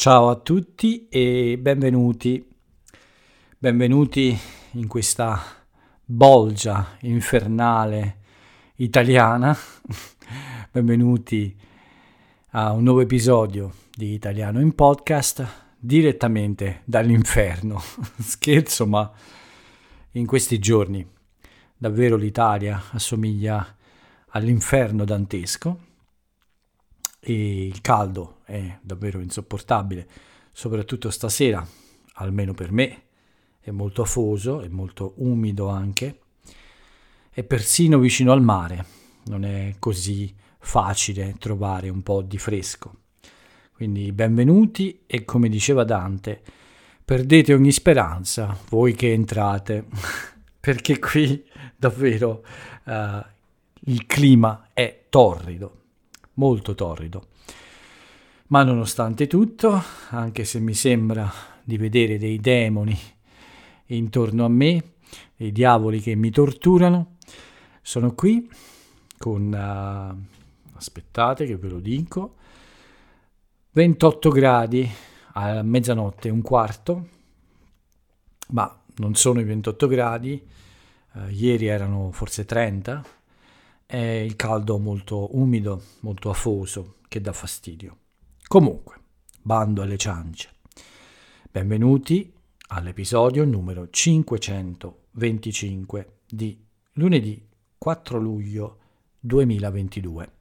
Ciao a tutti e benvenuti, benvenuti in questa bolgia infernale italiana, benvenuti a un nuovo episodio di Italiano in podcast direttamente dall'inferno. Scherzo, ma in questi giorni davvero l'Italia assomiglia all'inferno dantesco e il caldo è davvero insopportabile, soprattutto stasera, almeno per me, è molto afoso, è molto umido anche, è persino vicino al mare, non è così facile trovare un po' di fresco. Quindi benvenuti e come diceva Dante, perdete ogni speranza voi che entrate, perché qui davvero uh, il clima è torrido molto torrido. Ma nonostante tutto, anche se mi sembra di vedere dei demoni intorno a me, dei diavoli che mi torturano, sono qui con, uh, aspettate che ve lo dico, 28 gradi a mezzanotte un quarto, ma non sono i 28 gradi, uh, ieri erano forse 30, è il caldo molto umido, molto afoso, che dà fastidio. Comunque, bando alle ciance. Benvenuti all'episodio numero 525 di lunedì 4 luglio 2022.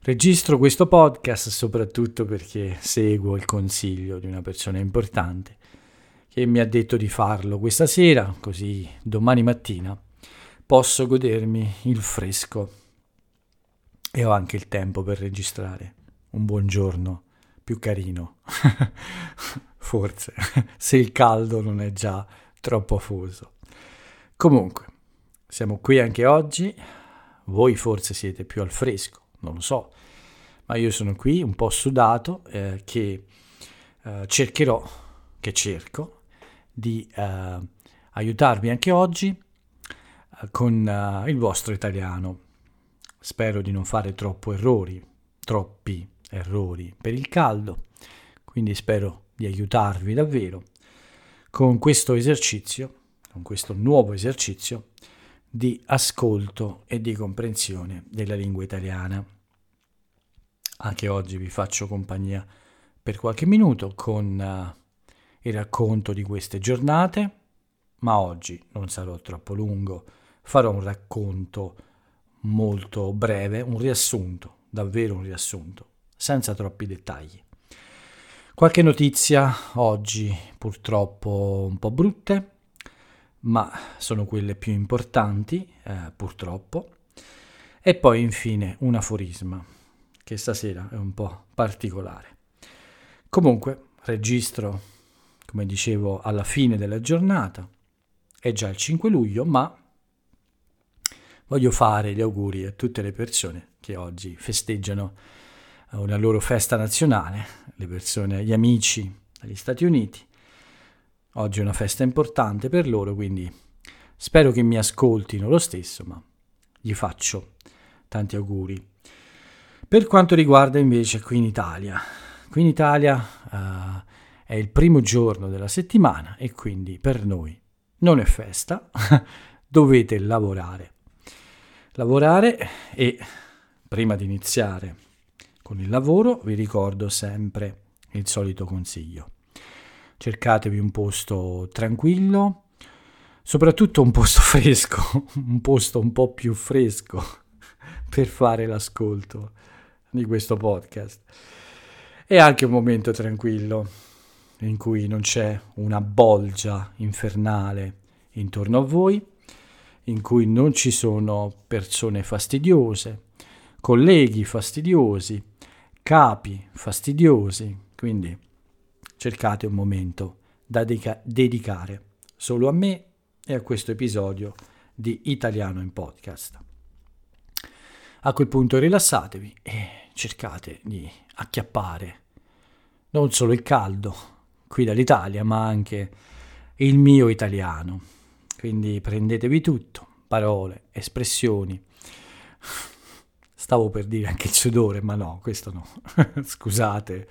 Registro questo podcast soprattutto perché seguo il consiglio di una persona importante che mi ha detto di farlo questa sera, così domani mattina posso godermi il fresco e ho anche il tempo per registrare un buongiorno più carino. Forse, se il caldo non è già troppo afoso. Comunque, siamo qui anche oggi. Voi forse siete più al fresco, non lo so, ma io sono qui un po' sudato eh, che eh, cercherò, che cerco, di eh, aiutarvi anche oggi con uh, il vostro italiano. Spero di non fare troppo errori, troppi errori per il caldo, quindi spero di aiutarvi davvero con questo esercizio, con questo nuovo esercizio di ascolto e di comprensione della lingua italiana. Anche oggi vi faccio compagnia per qualche minuto con uh, il racconto di queste giornate, ma oggi non sarò troppo lungo. Farò un racconto molto breve, un riassunto, davvero un riassunto, senza troppi dettagli. Qualche notizia oggi purtroppo un po' brutte, ma sono quelle più importanti, eh, purtroppo. E poi infine un aforisma, che stasera è un po' particolare. Comunque, registro, come dicevo, alla fine della giornata, è già il 5 luglio, ma voglio fare gli auguri a tutte le persone che oggi festeggiano una loro festa nazionale, le persone, gli amici degli Stati Uniti. Oggi è una festa importante per loro, quindi spero che mi ascoltino lo stesso, ma gli faccio tanti auguri. Per quanto riguarda invece qui in Italia, qui in Italia uh, è il primo giorno della settimana e quindi per noi non è festa, dovete lavorare lavorare e prima di iniziare con il lavoro vi ricordo sempre il solito consiglio. Cercatevi un posto tranquillo, soprattutto un posto fresco, un posto un po' più fresco per fare l'ascolto di questo podcast. E anche un momento tranquillo in cui non c'è una bolgia infernale intorno a voi in cui non ci sono persone fastidiose, colleghi fastidiosi, capi fastidiosi, quindi cercate un momento da dedica- dedicare solo a me e a questo episodio di Italiano in podcast. A quel punto rilassatevi e cercate di acchiappare non solo il caldo qui dall'Italia, ma anche il mio italiano quindi prendetevi tutto, parole, espressioni. Stavo per dire anche il sudore, ma no, questo no. Scusate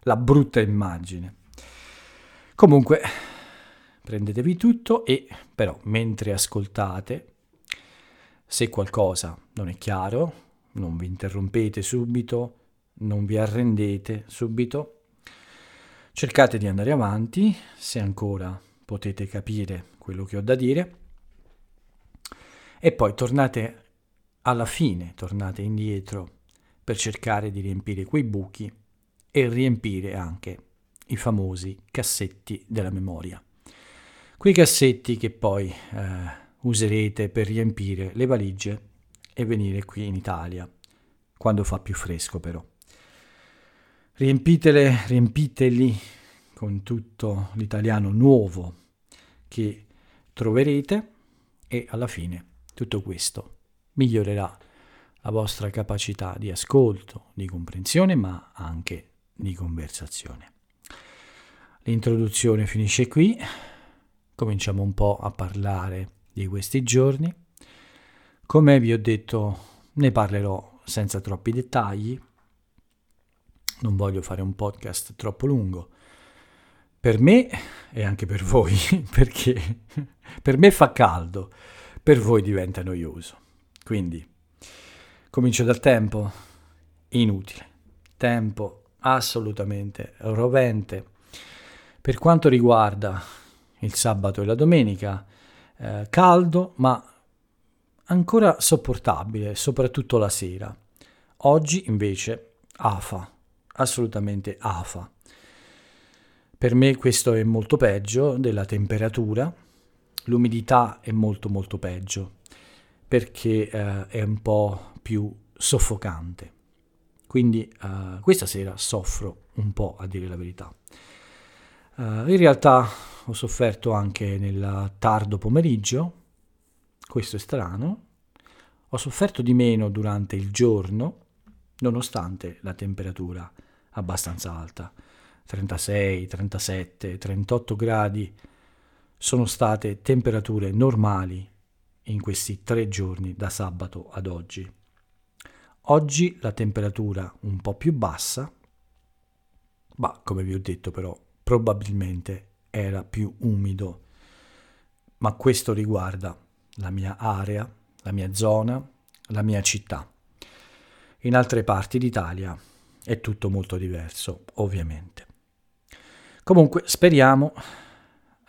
la brutta immagine. Comunque, prendetevi tutto e però mentre ascoltate, se qualcosa non è chiaro, non vi interrompete subito, non vi arrendete subito, cercate di andare avanti, se ancora potete capire quello che ho da dire, e poi tornate alla fine, tornate indietro per cercare di riempire quei buchi e riempire anche i famosi cassetti della memoria. Quei cassetti che poi eh, userete per riempire le valigie e venire qui in Italia, quando fa più fresco però. Riempitele, riempiteli con tutto l'italiano nuovo che troverete e alla fine tutto questo migliorerà la vostra capacità di ascolto, di comprensione, ma anche di conversazione. L'introduzione finisce qui, cominciamo un po' a parlare di questi giorni. Come vi ho detto, ne parlerò senza troppi dettagli, non voglio fare un podcast troppo lungo. Per me e anche per voi, perché per me fa caldo, per voi diventa noioso. Quindi comincio dal tempo inutile, tempo assolutamente rovente. Per quanto riguarda il sabato e la domenica, eh, caldo ma ancora sopportabile, soprattutto la sera. Oggi invece afa, assolutamente afa. Per me questo è molto peggio della temperatura, l'umidità è molto molto peggio perché eh, è un po' più soffocante. Quindi eh, questa sera soffro un po' a dire la verità. Uh, in realtà ho sofferto anche nel tardo pomeriggio, questo è strano. Ho sofferto di meno durante il giorno, nonostante la temperatura abbastanza alta. 36, 37, 38 gradi sono state temperature normali in questi tre giorni da sabato ad oggi. Oggi la temperatura un po' più bassa, ma come vi ho detto però probabilmente era più umido, ma questo riguarda la mia area, la mia zona, la mia città. In altre parti d'Italia è tutto molto diverso, ovviamente. Comunque speriamo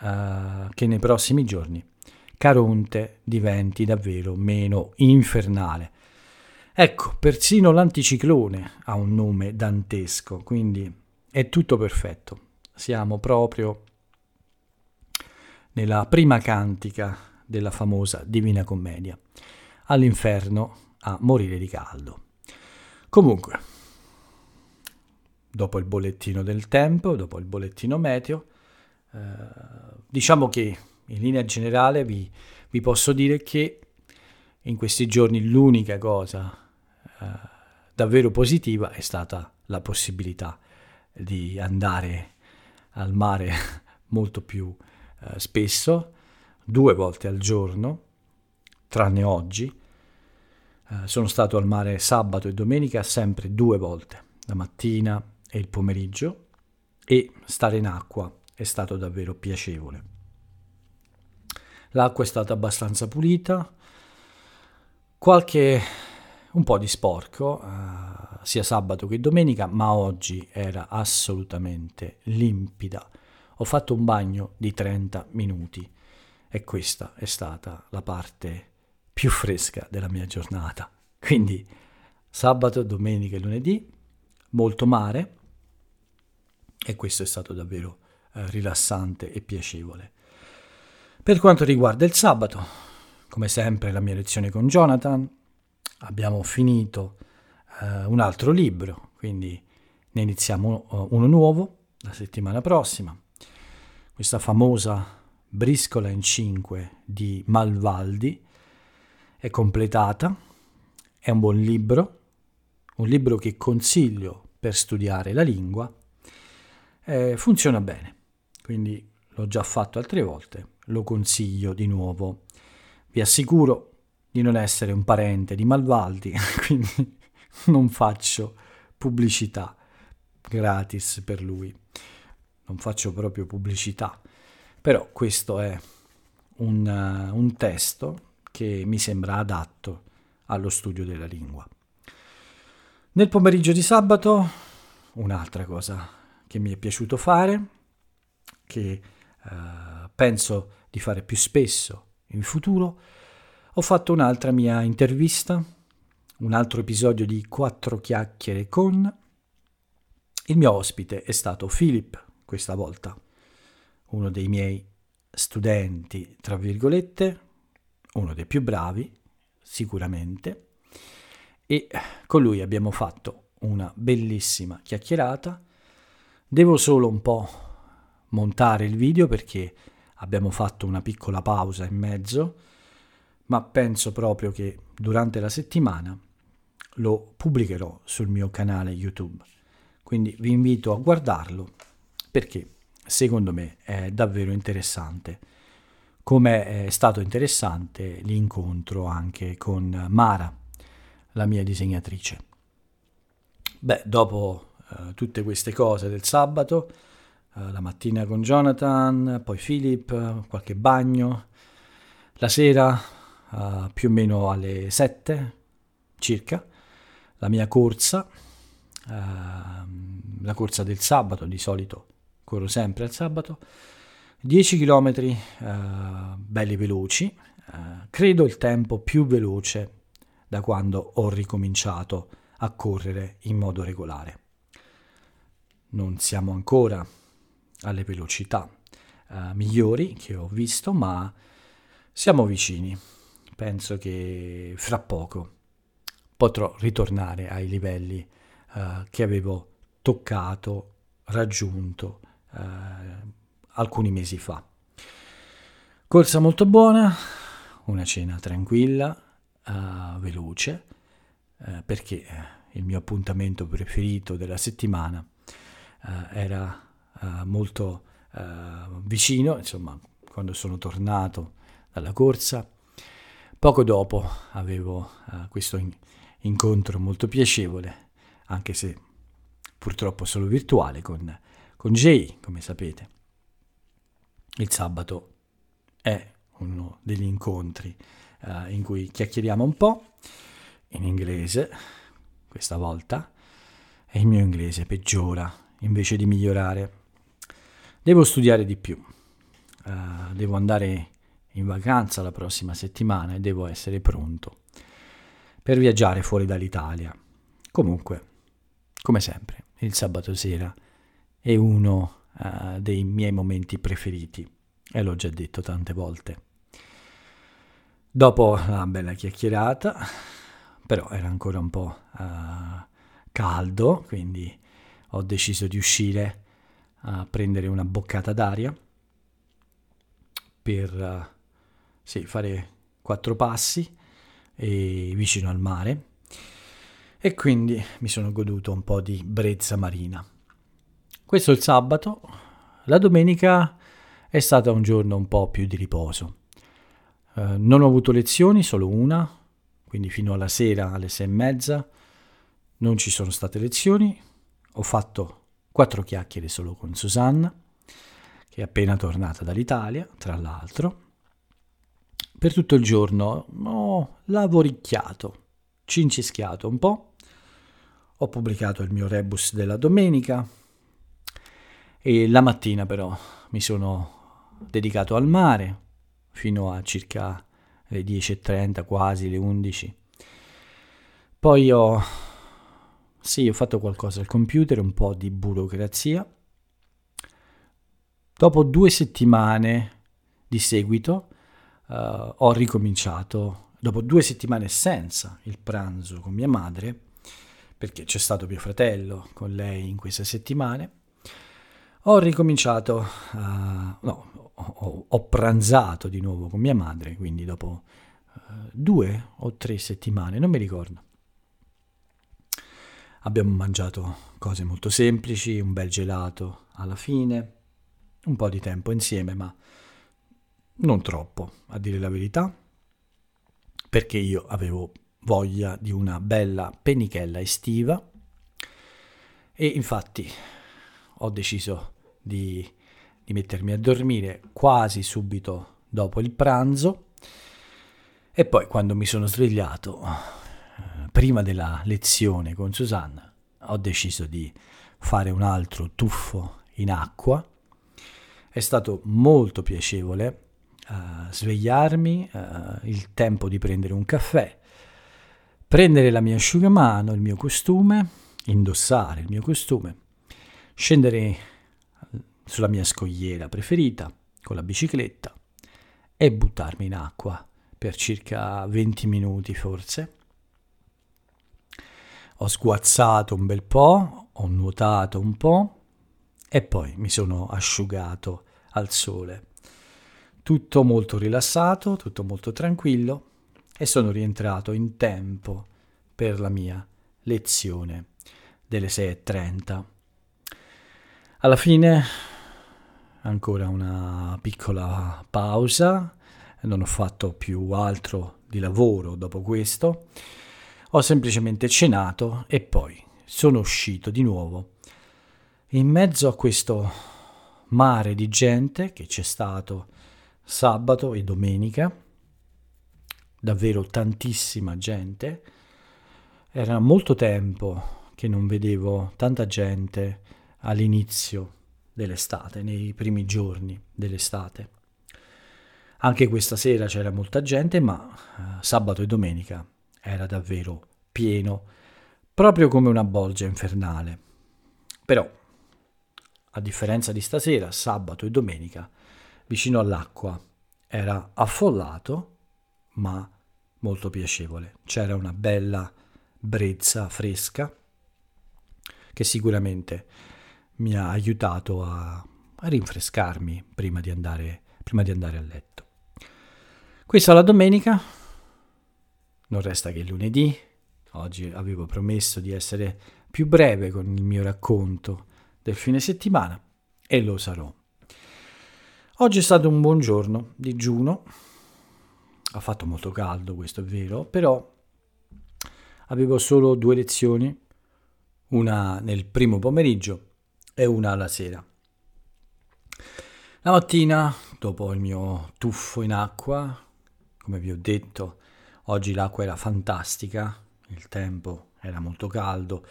uh, che nei prossimi giorni Caronte diventi davvero meno infernale. Ecco, persino l'anticiclone ha un nome dantesco, quindi è tutto perfetto siamo proprio nella prima cantica della famosa Divina Commedia, all'inferno a morire di caldo. Comunque, dopo il bollettino del tempo, dopo il bollettino meteo, eh, diciamo che in linea generale vi, vi, posso dire che in questi giorni l'unica cosa eh, davvero positiva è stata la possibilità di andare al mare molto più eh, spesso, due volte al giorno, tranne oggi. Eh, sono stato al mare sabato e domenica sempre due volte, la mattina e il pomeriggio, e stare in acqua è stato davvero piacevole. L'acqua è stata abbastanza pulita, qualche un po' di sporco, uh, sia sabato che domenica, ma oggi era assolutamente limpida. Ho fatto un bagno di 30 minuti e questa è stata la parte più fresca della mia giornata. Quindi sabato, domenica e lunedì, molto mare e questo è stato davvero eh, rilassante e piacevole. Per quanto riguarda il sabato, come sempre la mia lezione con Jonathan, abbiamo finito eh, un altro libro, quindi ne iniziamo eh, uno nuovo la settimana prossima. Questa famosa Briscola in 5 di Malvaldi è completata, è un buon libro, un libro che consiglio per studiare la lingua, eh, funziona bene, quindi l'ho già fatto altre volte, lo consiglio di nuovo. Vi assicuro di non essere un parente di Malvaldi, quindi non faccio pubblicità gratis per lui. Non faccio proprio pubblicità, però questo è un, uh, un testo che mi sembra adatto allo studio della lingua. Nel pomeriggio di sabato, un'altra cosa che mi è piaciuto fare, che uh, penso di fare più spesso in futuro, ho fatto un'altra mia intervista, un altro episodio di Quattro chiacchiere con. Il mio ospite è stato Philip questa volta, uno dei miei studenti, tra virgolette, uno dei più bravi, sicuramente, e con lui abbiamo fatto una bellissima chiacchierata. Devo solo un po' montare il video perché abbiamo fatto una piccola pausa in mezzo, ma penso proprio che durante la settimana lo pubblicherò sul mio canale YouTube. Quindi vi invito a guardarlo perché secondo me è davvero interessante. Come è stato interessante l'incontro anche con Mara, la mia disegnatrice. Beh, dopo uh, tutte queste cose del sabato, uh, la mattina con Jonathan, poi Philip, qualche bagno, la sera uh, più o meno alle 7 circa, la mia corsa, la corsa del sabato, di solito corro sempre al sabato, 10 km uh, belli veloci, uh, credo il tempo più veloce da quando ho ricominciato a correre in modo regolare. Non siamo ancora alle velocità uh, migliori che ho visto, ma siamo vicini. Penso che fra poco potrò ritornare ai livelli uh, che avevo toccato, raggiunto uh, alcuni mesi fa. Corsa molto buona, una cena tranquilla, uh, veloce, uh, perché il mio appuntamento preferito della settimana uh, era molto vicino, insomma, quando sono tornato dalla corsa. Poco dopo avevo questo in- incontro molto piacevole, anche se purtroppo solo virtuale, con, con Jay, come sapete. Il sabato è uno degli incontri uh, in cui chiacchieriamo un po' in inglese, questa volta, e il mio inglese peggiora invece di migliorare. Devo studiare di più, uh, devo andare in vacanza la prossima settimana e devo essere pronto per viaggiare fuori dall'Italia. Comunque, come sempre, il sabato sera è uno uh, dei miei momenti preferiti e l'ho già detto tante volte. Dopo una bella chiacchierata, però era ancora un po' uh, caldo, quindi ho deciso di uscire a prendere una boccata d'aria per uh, sì, fare quattro passi vicino al mare e quindi mi sono goduto un po' di brezza marina. Questo è il sabato, la domenica è stato un giorno un po' più di riposo. Uh, non ho avuto lezioni, solo una, quindi fino alla sera alle sei e mezza non ci sono state lezioni. Ho fatto quattro chiacchiere solo con Susanna, che è appena tornata dall'Italia, tra l'altro. Per tutto il giorno ho lavoricchiato, cincischiato un po'. Ho pubblicato il mio rebus della domenica, e la mattina però mi sono dedicato al mare fino a circa le 10.30, quasi le 11. Poi ho, sì, ho fatto qualcosa al computer, un po' di burocrazia. Dopo due settimane di seguito uh, ho ricominciato, dopo due settimane senza il pranzo con mia madre, perché c'è stato mio fratello con lei in queste settimane, ho ricominciato, uh, no, ho, ho, pranzato di nuovo con mia madre, quindi dopo uh, due o tre settimane, non mi ricordo. Abbiamo mangiato cose molto semplici, un bel gelato alla fine, un po' di tempo insieme, ma non troppo, a dire la verità, perché io avevo voglia di una bella pennichella estiva E infatti ho deciso di, di mettermi a dormire quasi subito dopo il pranzo e poi quando mi sono svegliato, prima della lezione con Susanna, ho deciso di fare un altro tuffo in acqua. È stato molto piacevole uh, svegliarmi, uh, il tempo di prendere un caffè, prendere la mia asciugamano, il mio costume, indossare il mio costume, scendere sulla mia scogliera preferita con la bicicletta e buttarmi in acqua per circa 20 minuti forse. Ho sguazzato un bel po', ho nuotato un po' e poi mi sono asciugato al sole. Tutto molto rilassato, tutto molto tranquillo e sono rientrato in tempo per la mia lezione delle 6.30. Alla fine ancora una piccola pausa, non ho fatto più altro di lavoro dopo questo, ho semplicemente cenato e poi sono uscito di nuovo in mezzo a questo mare di gente che c'è stato sabato e domenica, davvero tantissima gente, era molto tempo che non vedevo tanta gente all'inizio dell'estate, nei primi giorni dell'estate. Anche questa sera c'era molta gente, ma eh, sabato e domenica era davvero pieno, proprio come una bolgia infernale. Però, a differenza di stasera, sabato e domenica, vicino all'acqua era affollato, ma molto piacevole. C'era una bella brezza fresca che sicuramente mi ha aiutato a, a rinfrescarmi prima di, andare, prima di andare a letto. Questa è la domenica, non resta che lunedì. Oggi avevo promesso di essere più breve con il mio racconto del fine settimana e lo sarò. Oggi è stato un buon giorno, digiuno, ha fatto molto caldo, questo è vero, però avevo solo due lezioni, una nel primo pomeriggio e una alla sera. La mattina, dopo il mio tuffo in acqua, come vi ho detto, oggi l'acqua era fantastica, il tempo era molto caldo,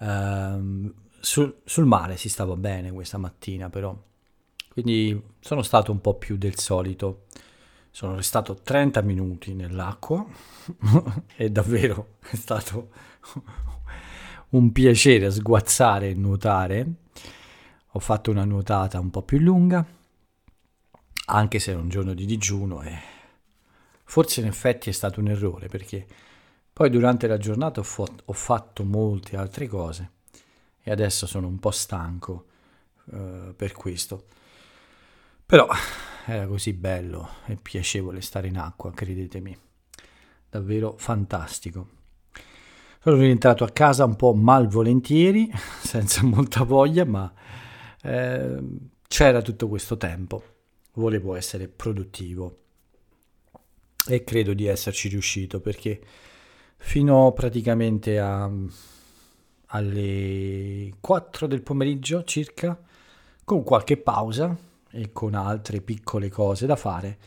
ehm, sul, sul mare si stava bene questa mattina però, quindi sono stato un po' più del solito. Sono restato 30 minuti nell'acqua e davvero è stato un piacere sguazzare e nuotare ho fatto una nuotata un po' più lunga, anche se era un giorno di digiuno e forse in effetti è stato un errore perché poi durante la giornata ho, fo- ho fatto molte altre cose e adesso sono un po' stanco uh, per questo. Però era così bello e piacevole stare in acqua, credetemi. Davvero fantastico. Sono rientrato a casa un po' malvolentieri, senza molta voglia, ma eh, c'era tutto questo tempo, volevo essere produttivo e credo di esserci riuscito perché fino praticamente a, alle 4 del pomeriggio circa, con qualche pausa e con altre piccole cose da fare,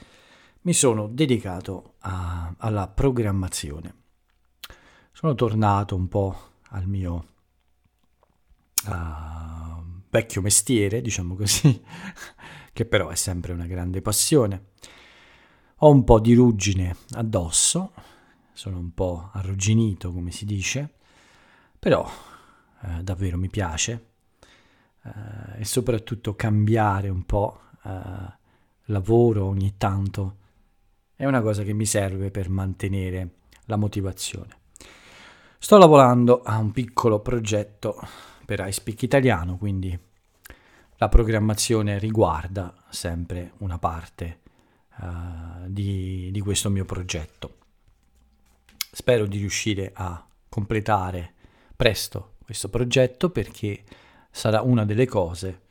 mi sono dedicato a, alla programmazione. Sono tornato un po' al mio... Uh, vecchio mestiere, diciamo così, che però è sempre una grande passione. Ho un po' di ruggine addosso, sono un po' arrugginito, come si dice, però eh, davvero mi piace eh, e soprattutto cambiare un po' eh, lavoro ogni tanto è una cosa che mi serve per mantenere la motivazione. Sto lavorando a un piccolo progetto per iSpeak Italiano, quindi la programmazione riguarda sempre una parte uh, di, di questo mio progetto. Spero di riuscire a completare presto questo progetto perché sarà una delle cose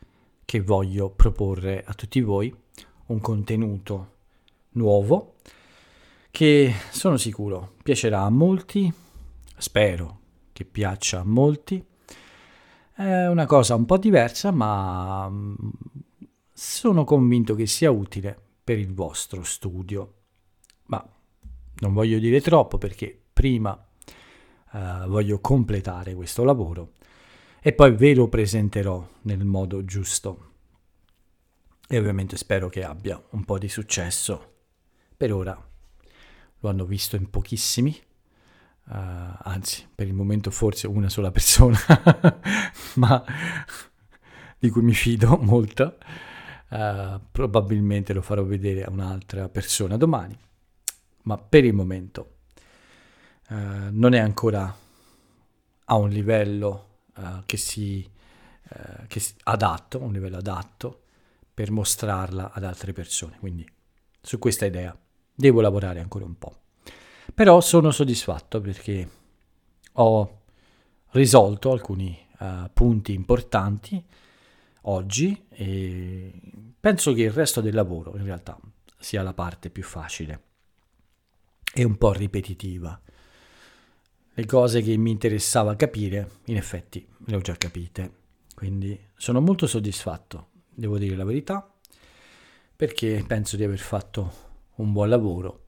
che voglio proporre a tutti voi, un contenuto nuovo che sono sicuro piacerà a molti, spero che piaccia a molti È una cosa un po' diversa, ma mm, sono convinto che sia utile per il vostro studio. Ma non voglio dire troppo perché prima uh, voglio completare questo lavoro e poi ve lo presenterò nel modo giusto. E ovviamente spero che abbia un po' di successo. Per ora lo hanno visto in pochissimi, uh, anzi per il momento forse una sola persona, ma di cui mi fido molto. Uh, probabilmente lo farò vedere a un'altra persona domani, ma per il momento uh, non è ancora a un livello uh, che si che si, adatto, un livello adatto per mostrarla ad altre persone. Quindi su questa idea devo lavorare ancora un po'. Però sono soddisfatto perché ho risolto alcuni punti importanti oggi e penso che il resto del lavoro in realtà sia la parte più facile e un po' ripetitiva. Le cose che mi interessava capire, in effetti, le ho già capite. Quindi sono molto soddisfatto, devo dire la verità, perché penso di aver fatto un buon lavoro,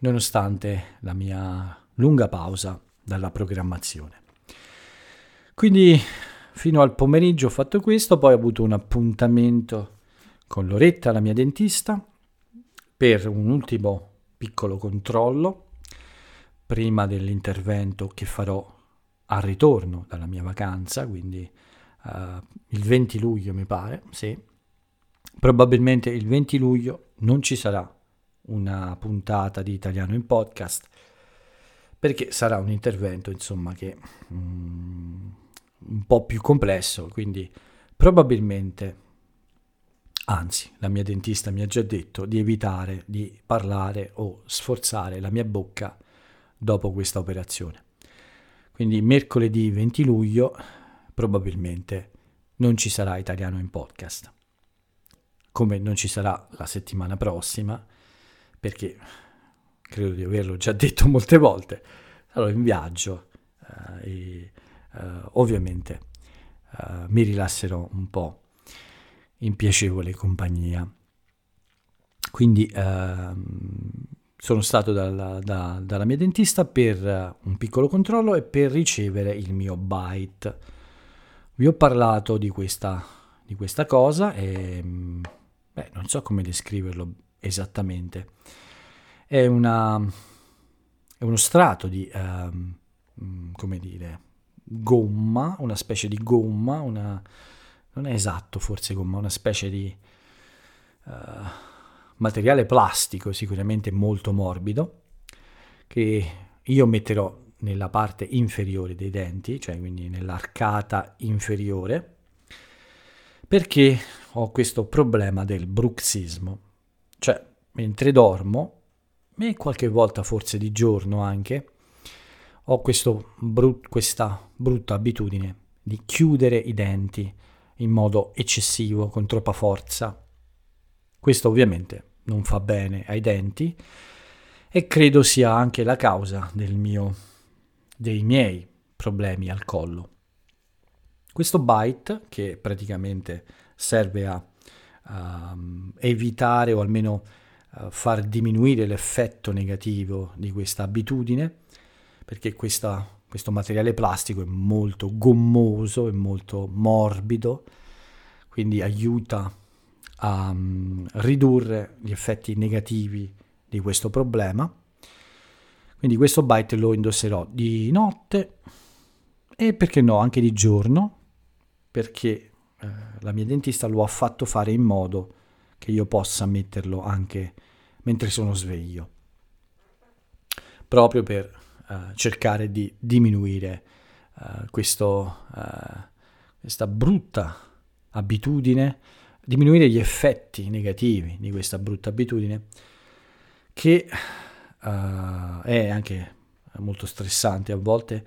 nonostante la mia lunga pausa dalla programmazione. Quindi Fino al pomeriggio ho fatto questo, poi ho avuto un appuntamento con Loretta, la mia dentista, per un ultimo piccolo controllo prima dell'intervento che farò al ritorno dalla mia vacanza, quindi uh, il 20 luglio mi pare, sì. Probabilmente il 20 luglio non ci sarà una puntata di italiano in podcast perché sarà un intervento insomma che mm, un po' più complesso, quindi probabilmente, anzi, la mia dentista mi ha già detto di evitare di parlare o sforzare la mia bocca dopo questa operazione. Quindi mercoledì 20 luglio probabilmente non ci sarà italiano in podcast. Come non ci sarà la settimana prossima, perché credo di averlo già detto molte volte, sarò in viaggio eh, e ovviamente uh, mi rilasserò un po' in piacevole compagnia. Quindi uh, sono stato dalla, da, dalla, mia dentista per un piccolo controllo e per ricevere il mio bite. Vi ho parlato di questa, di questa cosa e beh, non so come descriverlo esattamente. È, una, è uno strato di, um, come dire, gomma, una specie di gomma, una, non è esatto forse gomma, una specie di uh, materiale plastico sicuramente molto morbido che io metterò nella parte inferiore dei denti, cioè quindi nell'arcata inferiore, perché ho questo problema del bruxismo, cioè mentre dormo, e qualche volta forse di giorno anche, ho brut, questa brutta abitudine di chiudere i denti in modo eccessivo, con troppa forza. Questo ovviamente non fa bene ai denti e credo sia anche la causa mio, dei miei problemi al collo. Questo bite, che praticamente serve a uh, evitare o almeno uh, far diminuire l'effetto negativo di questa abitudine, perché questa, questo materiale plastico è molto gommoso, è molto morbido, quindi aiuta a um, ridurre gli effetti negativi di questo problema. Quindi questo bite lo indosserò di notte e perché no anche di giorno, perché eh, la mia dentista lo ha fatto fare in modo che io possa metterlo anche mentre sono sveglio, proprio per uh, cercare di diminuire uh, questo, uh, questa brutta abitudine, diminuire gli effetti negativi di questa brutta abitudine che è anche molto stressante. A volte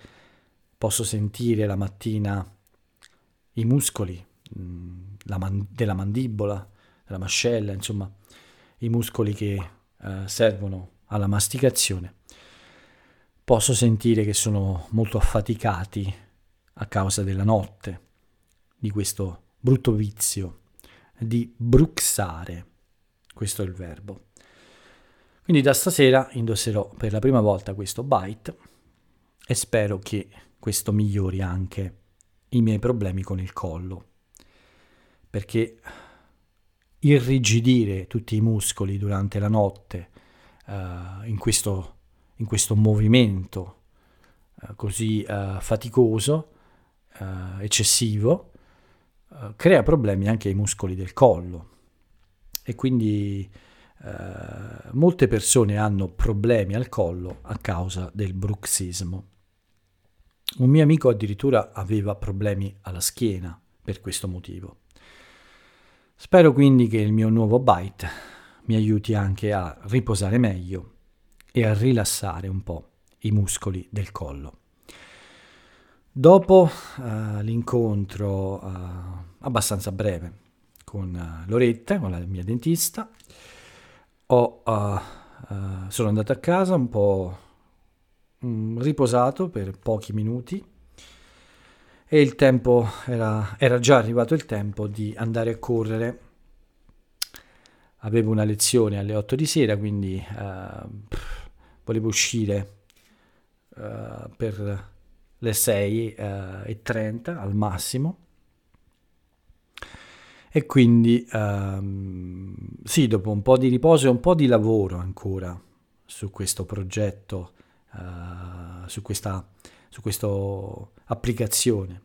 posso sentire la mattina i muscoli mh, mm, man- della mandibola, della mascella, insomma, i muscoli che servono alla masticazione posso sentire che sono molto affaticati a causa della notte, di questo brutto vizio di bruxare. Questo è il verbo. Quindi da stasera indosserò per la prima volta questo bite e spero che questo migliori anche i miei problemi con il collo. Perché irrigidire tutti i muscoli durante la notte uh, in, questo, in, questo, movimento uh, così uh, faticoso, eccessivo, crea problemi anche ai muscoli del collo. E quindi molte persone hanno problemi al collo a causa del bruxismo. Un mio amico addirittura aveva problemi alla schiena per questo motivo. Spero quindi che il mio nuovo bite mi aiuti anche a riposare meglio e a rilassare un po' i muscoli del collo. Dopo uh, l'incontro uh, abbastanza breve con uh, Loretta, con la mia dentista, ho, sono andato a casa un po' um, riposato per pochi minuti e il tempo era, era già arrivato il tempo di andare a correre. Avevo una lezione alle 8 di sera, quindi uh, volevo uscire uh, per le 6 uh, e 30 al massimo. E quindi um, sì, dopo un po' di riposo e un po' di lavoro ancora su questo progetto, uh, su questa su questa applicazione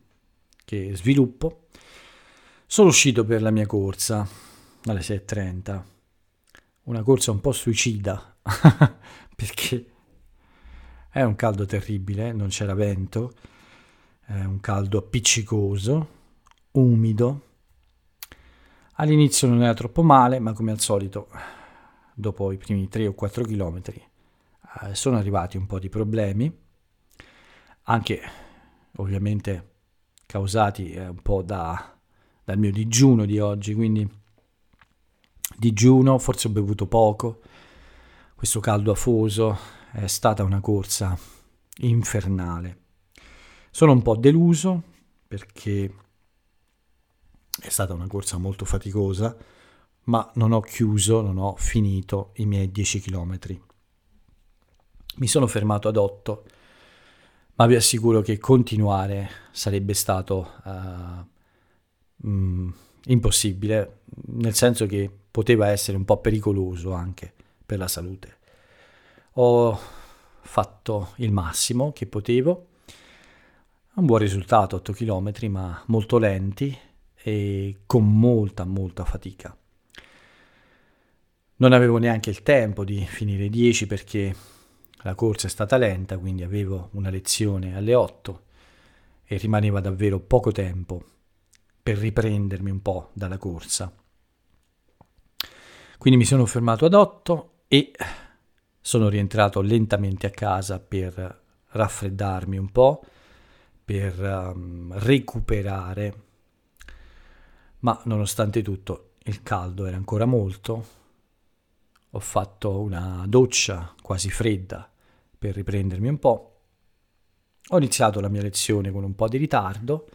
che sviluppo, sono uscito per la mia corsa alle 6.30. Una corsa un po' suicida, perché è un caldo terribile, non c'era vento, è un caldo appiccicoso, umido. All'inizio non era troppo male, ma come al solito, dopo i primi 3 o 4 chilometri, eh, sono arrivati un po' di problemi anche ovviamente causati eh, un po' da, dal mio digiuno di oggi, quindi digiuno, forse ho bevuto poco, questo caldo afoso, è stata una corsa infernale. Sono un po' deluso perché è stata una corsa molto faticosa, ma non ho chiuso, non ho finito i miei 10 km. Mi sono fermato ad 8 ma vi assicuro che continuare sarebbe stato uh, mm, impossibile, nel senso che poteva essere un po' pericoloso anche per la salute. Ho fatto il massimo che potevo, un buon risultato, 8 km, ma molto lenti e con molta, molta fatica. Non avevo neanche il tempo di finire 10 perché la corsa è stata lenta, quindi avevo una lezione alle 8 e rimaneva davvero poco tempo per riprendermi un po' dalla corsa. Quindi mi sono fermato ad 8 e sono rientrato lentamente a casa per raffreddarmi un po', per um, recuperare, ma nonostante tutto il caldo era ancora molto. Ho fatto una doccia quasi fredda per riprendermi un po'. Ho iniziato la mia lezione con un po' di ritardo.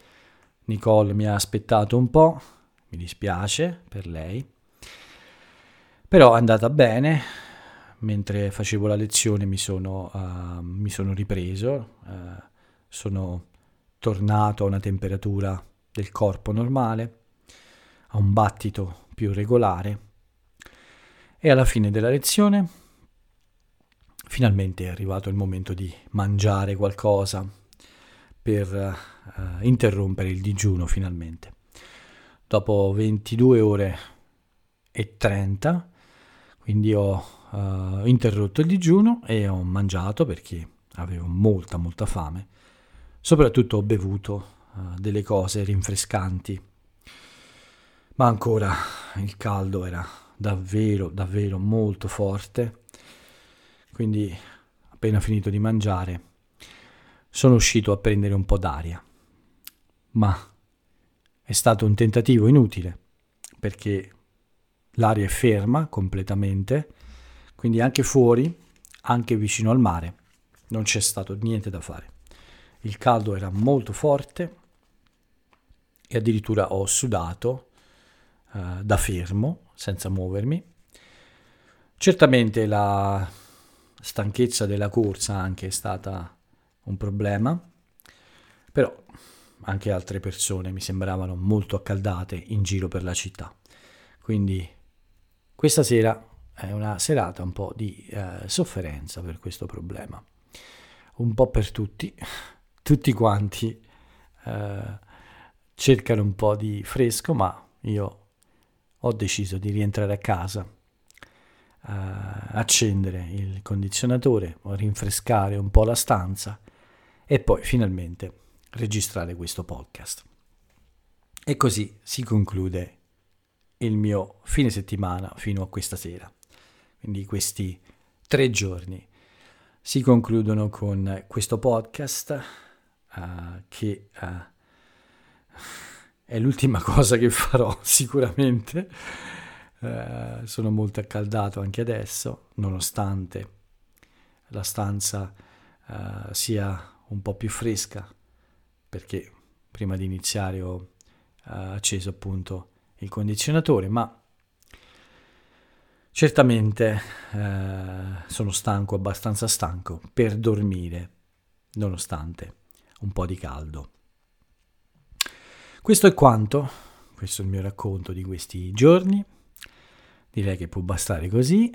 Nicole mi ha aspettato un po', mi dispiace per lei. Però è andata bene. Mentre facevo la lezione mi sono, uh, mi sono ripreso, uh, sono tornato a una temperatura del corpo normale, a un battito più regolare e alla fine della lezione finalmente è arrivato il momento di mangiare qualcosa per uh, interrompere il digiuno finalmente. Dopo 22 ore e 30, quindi ho uh, interrotto il digiuno e ho mangiato perché avevo molta molta fame. Soprattutto ho bevuto uh, delle cose rinfrescanti. Ma ancora il caldo era davvero davvero molto forte quindi appena finito di mangiare sono uscito a prendere un po' d'aria. Ma è stato un tentativo inutile perché l'aria è ferma completamente, quindi anche fuori, anche vicino al mare, non c'è stato niente da fare. Il caldo era molto forte e addirittura ho sudato uh, da fermo, senza muovermi. Certamente la stanchezza della corsa anche è stata un problema, però anche altre persone mi sembravano molto accaldate in giro per la città. Quindi questa sera è una serata un po' di eh, sofferenza per questo problema, un po' per tutti, tutti quanti eh, cercano un po' di fresco, ma io ho deciso di rientrare a casa, eh, accendere il condizionatore, rinfrescare un po' la stanza e poi finalmente registrare questo podcast. E così si conclude il mio fine settimana fino a questa sera. Quindi questi tre giorni si concludono con questo podcast uh, che uh, è l'ultima cosa che farò sicuramente. Uh, sono molto accaldato anche adesso, nonostante la stanza sia un po' più fresca, perché prima di iniziare ho acceso appunto il condizionatore, ma certamente eh, sono stanco, abbastanza stanco per dormire, nonostante un po' di caldo. Questo è quanto, questo è il mio racconto di questi giorni. Direi che può bastare così.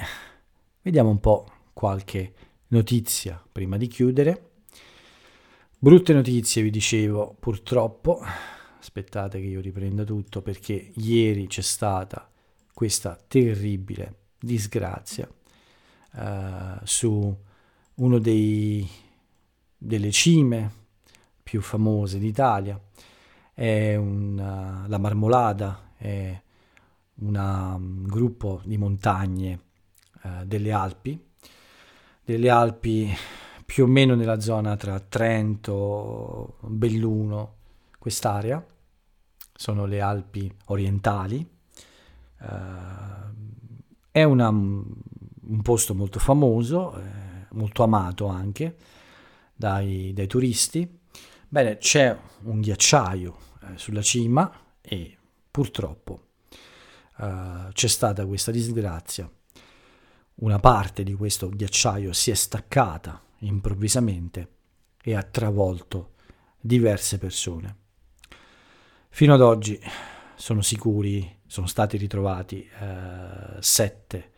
Vediamo un po' qualche notizia prima di chiudere. Brutte notizie, vi dicevo, purtroppo aspettate che io riprenda tutto perché ieri c'è stata questa terribile disgrazia uh, su dei, delle cime più famose d'Italia, è una, la Marmolada, è una, un gruppo di montagne uh, delle Alpi, delle Alpi più o meno nella zona tra Trento, Belluno, quest'area, sono le Alpi orientali. Uh, è una, un posto molto famoso, eh, molto amato anche dai, dai, turisti. Bene, c'è un ghiacciaio eh, sulla cima e purtroppo uh, c'è stata questa disgrazia. Una parte di questo ghiacciaio si è staccata improvvisamente e ha travolto diverse persone. Fino ad oggi sono sicuri, sono stati ritrovati eh, sette,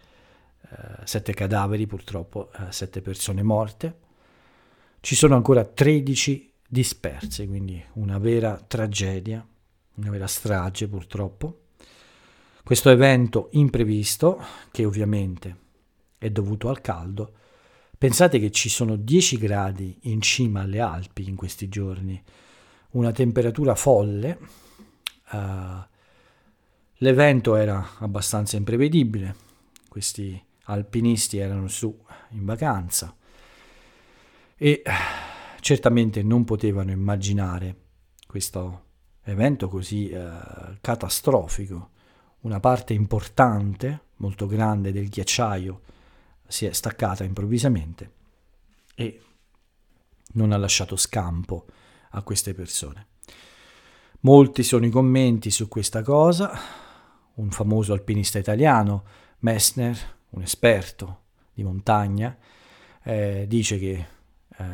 eh, sette, cadaveri, purtroppo eh, sette persone morte. Ci sono ancora 13 disperse, quindi una vera tragedia, una vera strage purtroppo. Questo evento imprevisto, che ovviamente è dovuto al caldo, pensate che ci sono 10 gradi in cima alle Alpi in questi giorni, una temperatura folle, Uh, l'evento era abbastanza imprevedibile, questi alpinisti erano su in vacanza e certamente non potevano immaginare questo evento così uh, catastrofico. Una parte importante, molto grande del ghiacciaio si è staccata improvvisamente e non ha lasciato scampo a queste persone. Molti sono i commenti su questa cosa. Un famoso alpinista italiano, Messner, un esperto di montagna, eh, dice che eh,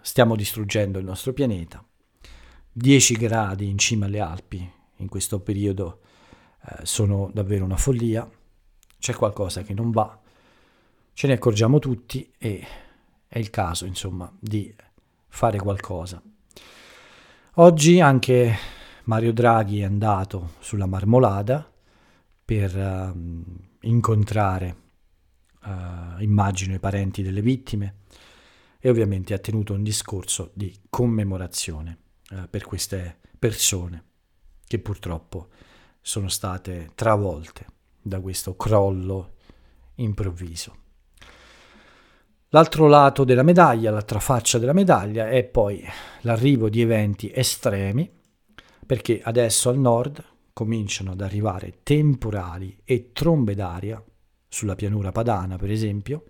stiamo distruggendo il nostro pianeta. 10 gradi in cima alle Alpi in questo periodo eh, sono davvero una follia. C'è qualcosa che non va. Ce ne accorgiamo tutti e è il caso, insomma, di fare qualcosa. Oggi anche Mario Draghi è andato sulla Marmolada per uh, incontrare, uh, immagino, i parenti delle vittime e ovviamente ha tenuto un discorso di commemorazione uh, per queste persone che purtroppo sono state travolte da questo crollo improvviso. L'altro lato della medaglia, l'altra faccia della medaglia è poi l'arrivo di eventi estremi perché adesso al nord cominciano ad arrivare temporali e trombe d'aria, sulla pianura padana per esempio,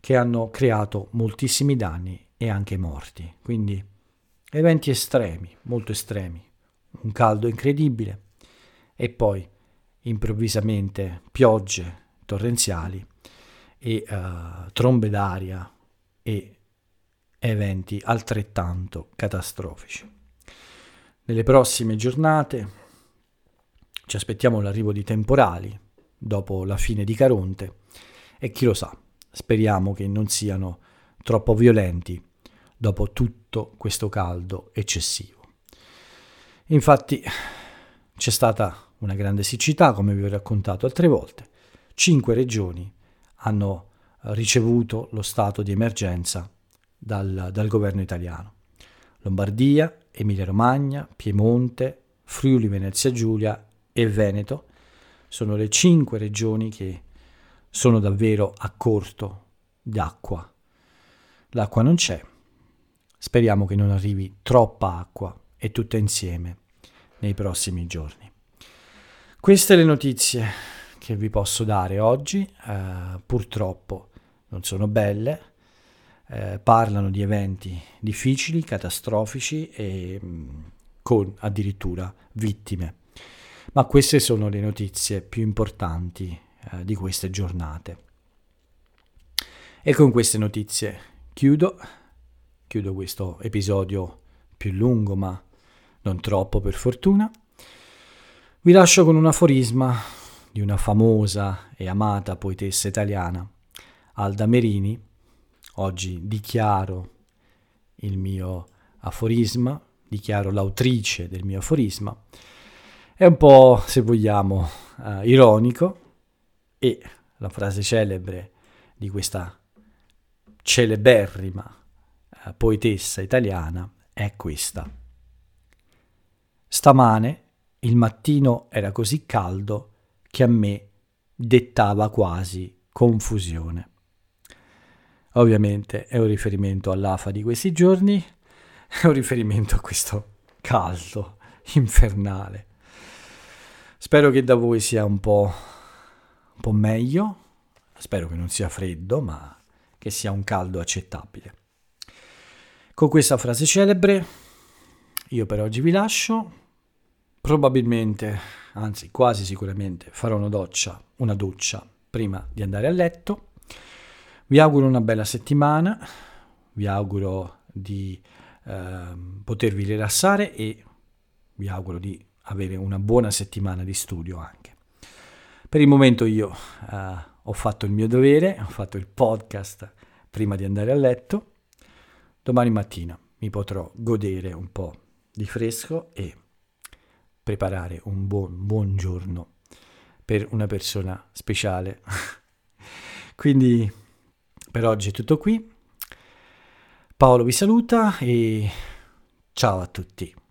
che hanno creato moltissimi danni e anche morti. Quindi eventi estremi, molto estremi, un caldo incredibile e poi improvvisamente piogge torrenziali e uh, trombe d'aria e eventi altrettanto catastrofici. Nelle prossime giornate ci aspettiamo l'arrivo di temporali dopo la fine di Caronte e chi lo sa, speriamo che non siano troppo violenti dopo tutto questo caldo eccessivo. Infatti c'è stata una grande siccità, come vi ho raccontato altre volte. Cinque regioni hanno ricevuto lo stato di emergenza dal, dal governo italiano. Lombardia, Emilia-Romagna, Piemonte, Friuli Venezia Giulia e Veneto sono le cinque regioni che sono davvero a corto d'acqua. L'acqua non c'è. Speriamo che non arrivi troppa acqua e tutta insieme nei prossimi giorni. Queste le notizie che vi posso dare oggi, eh, purtroppo non sono belle, eh, parlano di eventi difficili, catastrofici e mm, con addirittura vittime. Ma queste sono le notizie più importanti eh, di queste giornate. E con queste notizie chiudo, chiudo questo episodio più lungo ma non troppo per fortuna. Vi lascio con un aforisma di una famosa e amata poetessa italiana, Alda Merini. Oggi dichiaro il mio aforisma, dichiaro l'autrice del mio aforisma. È un po', se vogliamo, uh, ironico e la frase celebre di questa celeberrima uh, poetessa italiana è questa. Stamane il mattino era così caldo che a me dettava quasi confusione. Ovviamente è un riferimento all'afa di questi giorni, è un riferimento a questo caldo infernale. Spero che da voi sia un po', un po' meglio, spero che non sia freddo, ma che sia un caldo accettabile. Con questa frase celebre io per oggi vi lascio, Probabilmente, anzi quasi sicuramente, farò una doccia, una doccia prima di andare a letto. Vi auguro una bella settimana, vi auguro di eh, potervi rilassare e vi auguro di avere una buona settimana di studio anche. Per il momento io eh, ho fatto il mio dovere, ho fatto il podcast prima di andare a letto. Domani mattina mi potrò godere un po' di fresco e preparare un buon, buon giorno per una persona speciale. Quindi per oggi è tutto qui. Paolo vi saluta e ciao a tutti.